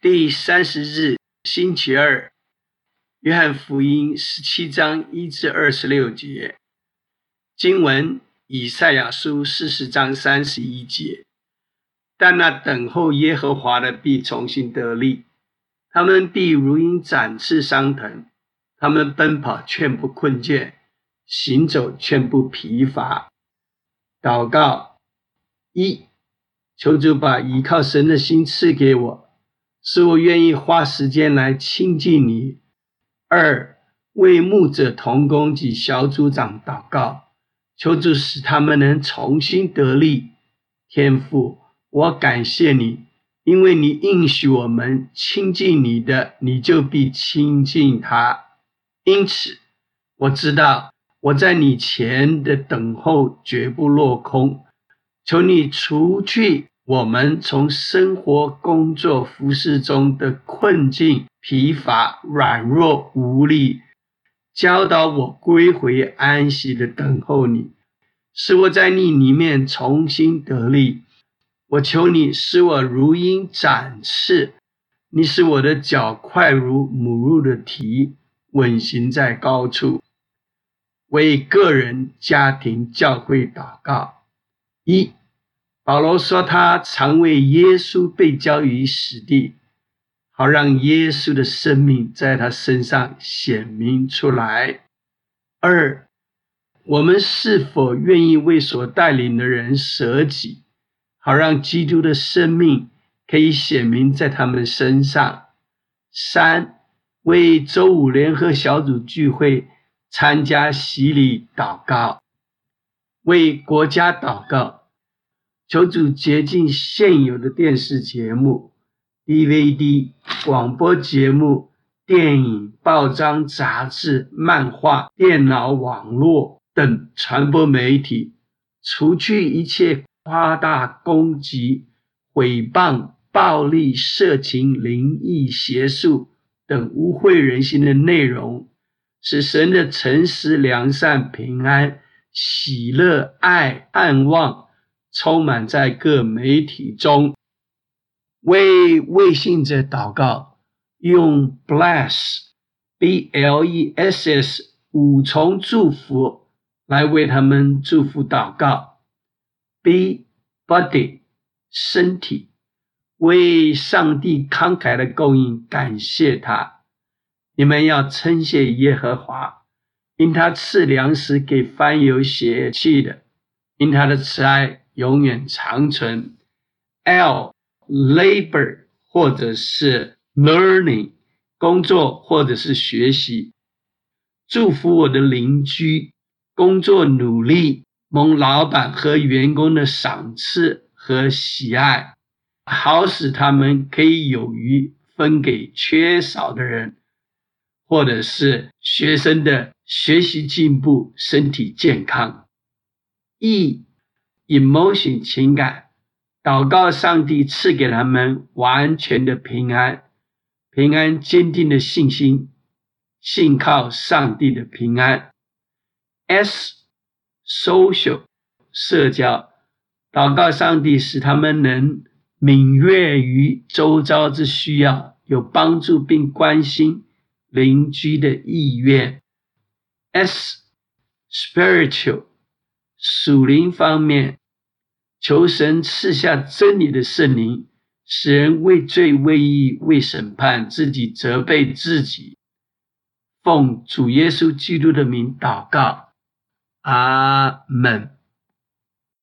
第三十日，星期二，约翰福音十七章一至二十六节，经文以赛亚书四十章三十一节。但那等候耶和华的必重新得力，他们必如鹰展翅上腾，他们奔跑却不困倦，行走却不疲乏。祷告一，求主把依靠神的心赐给我。使我愿意花时间来亲近你。二为牧者同工及小组长祷告，求主使他们能重新得力。天父，我感谢你，因为你应许我们亲近你的，你就必亲近他。因此，我知道我在你前的等候绝不落空。求你除去。我们从生活、工作、服饰中的困境、疲乏、软弱无力，教导我归回安息的等候你，使我在你里面重新得力。我求你使我如鹰展翅，你使我的脚快如母鹿的蹄，稳行在高处。为个人、家庭、教会祷告。一。保罗说：“他常为耶稣被交于死地，好让耶稣的生命在他身上显明出来。”二，我们是否愿意为所带领的人舍己，好让基督的生命可以显明在他们身上？三，为周五联合小组聚会参加洗礼祷告，为国家祷告。求主洁净现有的电视节目、DVD、广播节目、电影、报章、杂志、漫画、电脑、网络等传播媒体，除去一切夸大、攻击、诽谤、暴力、色情、灵异、邪术等污秽人心的内容，使神的诚实、良善、平安、喜乐、爱、盼望。充满在各媒体中，为未信者祷告，用 bless，b l e s s 五重祝福来为他们祝福祷告。b body 身体，为上帝慷慨的供应感谢他。你们要称谢耶和华，因他赐粮食给翻有血气的，因他的慈爱。永远长存。L labor 或者是 learning 工作或者是学习。祝福我的邻居工作努力，蒙老板和员工的赏赐和喜爱，好使他们可以有余分给缺少的人，或者是学生的学习进步，身体健康。E emotion 情感，祷告上帝赐给他们完全的平安，平安坚定的信心，信靠上帝的平安。S social 社交，祷告上帝使他们能敏锐于周遭之需要，有帮助并关心邻居的意愿。S spiritual 属灵方面。求神赐下真理的圣灵，使人为罪、为义、为审判，自己责备自己。奉主耶稣基督的名祷告，阿门。